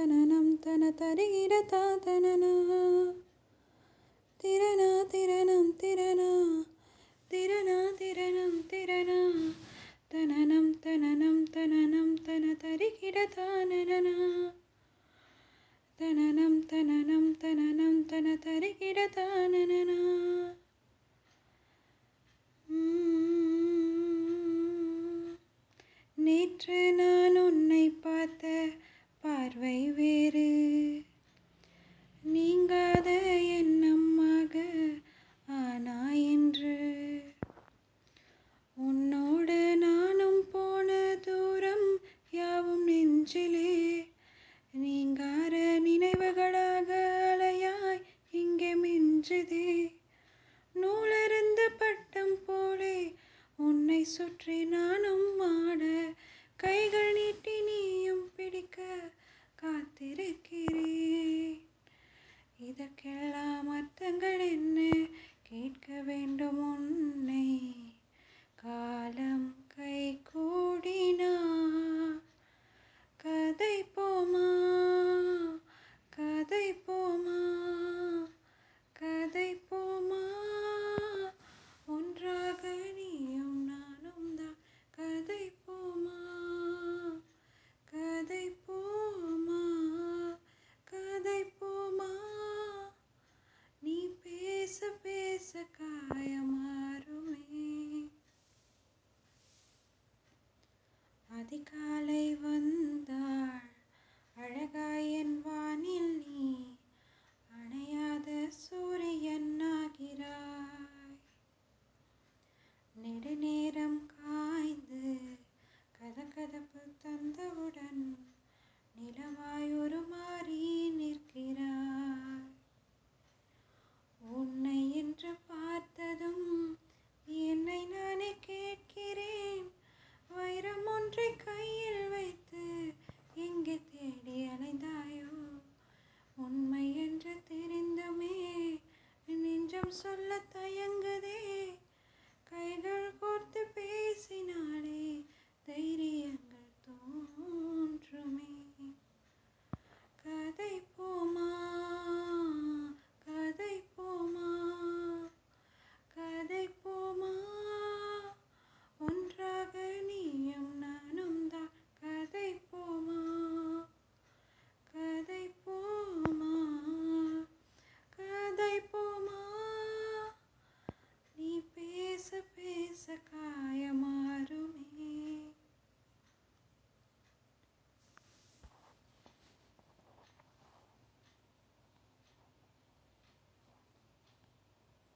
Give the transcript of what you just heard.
தனனம் தன தருகிட தாத்தனனா திறனா திறனம் திறனா திறனா திறனம் திறனா தனனம் தனனம் தனனம் தன தருகிட தானனா தனனம் தனனம் தனனம் தன தருகிட தானனா நேற்று நான் உன்னை பார்த்த பார்வை வேறு காயமாறுமே அதிகாலை வந்தாள் அழகாய் என் வானில் நீ அணையாத சூரியன் ஆகிறாய் நெடுநே ஒன்றை கையில் வைத்து எங்கே தேடி அலைந்தாயோ? உண்மை என்று தெரிந்துமே நெஞ்சம் சொல்ல தயங்குதே.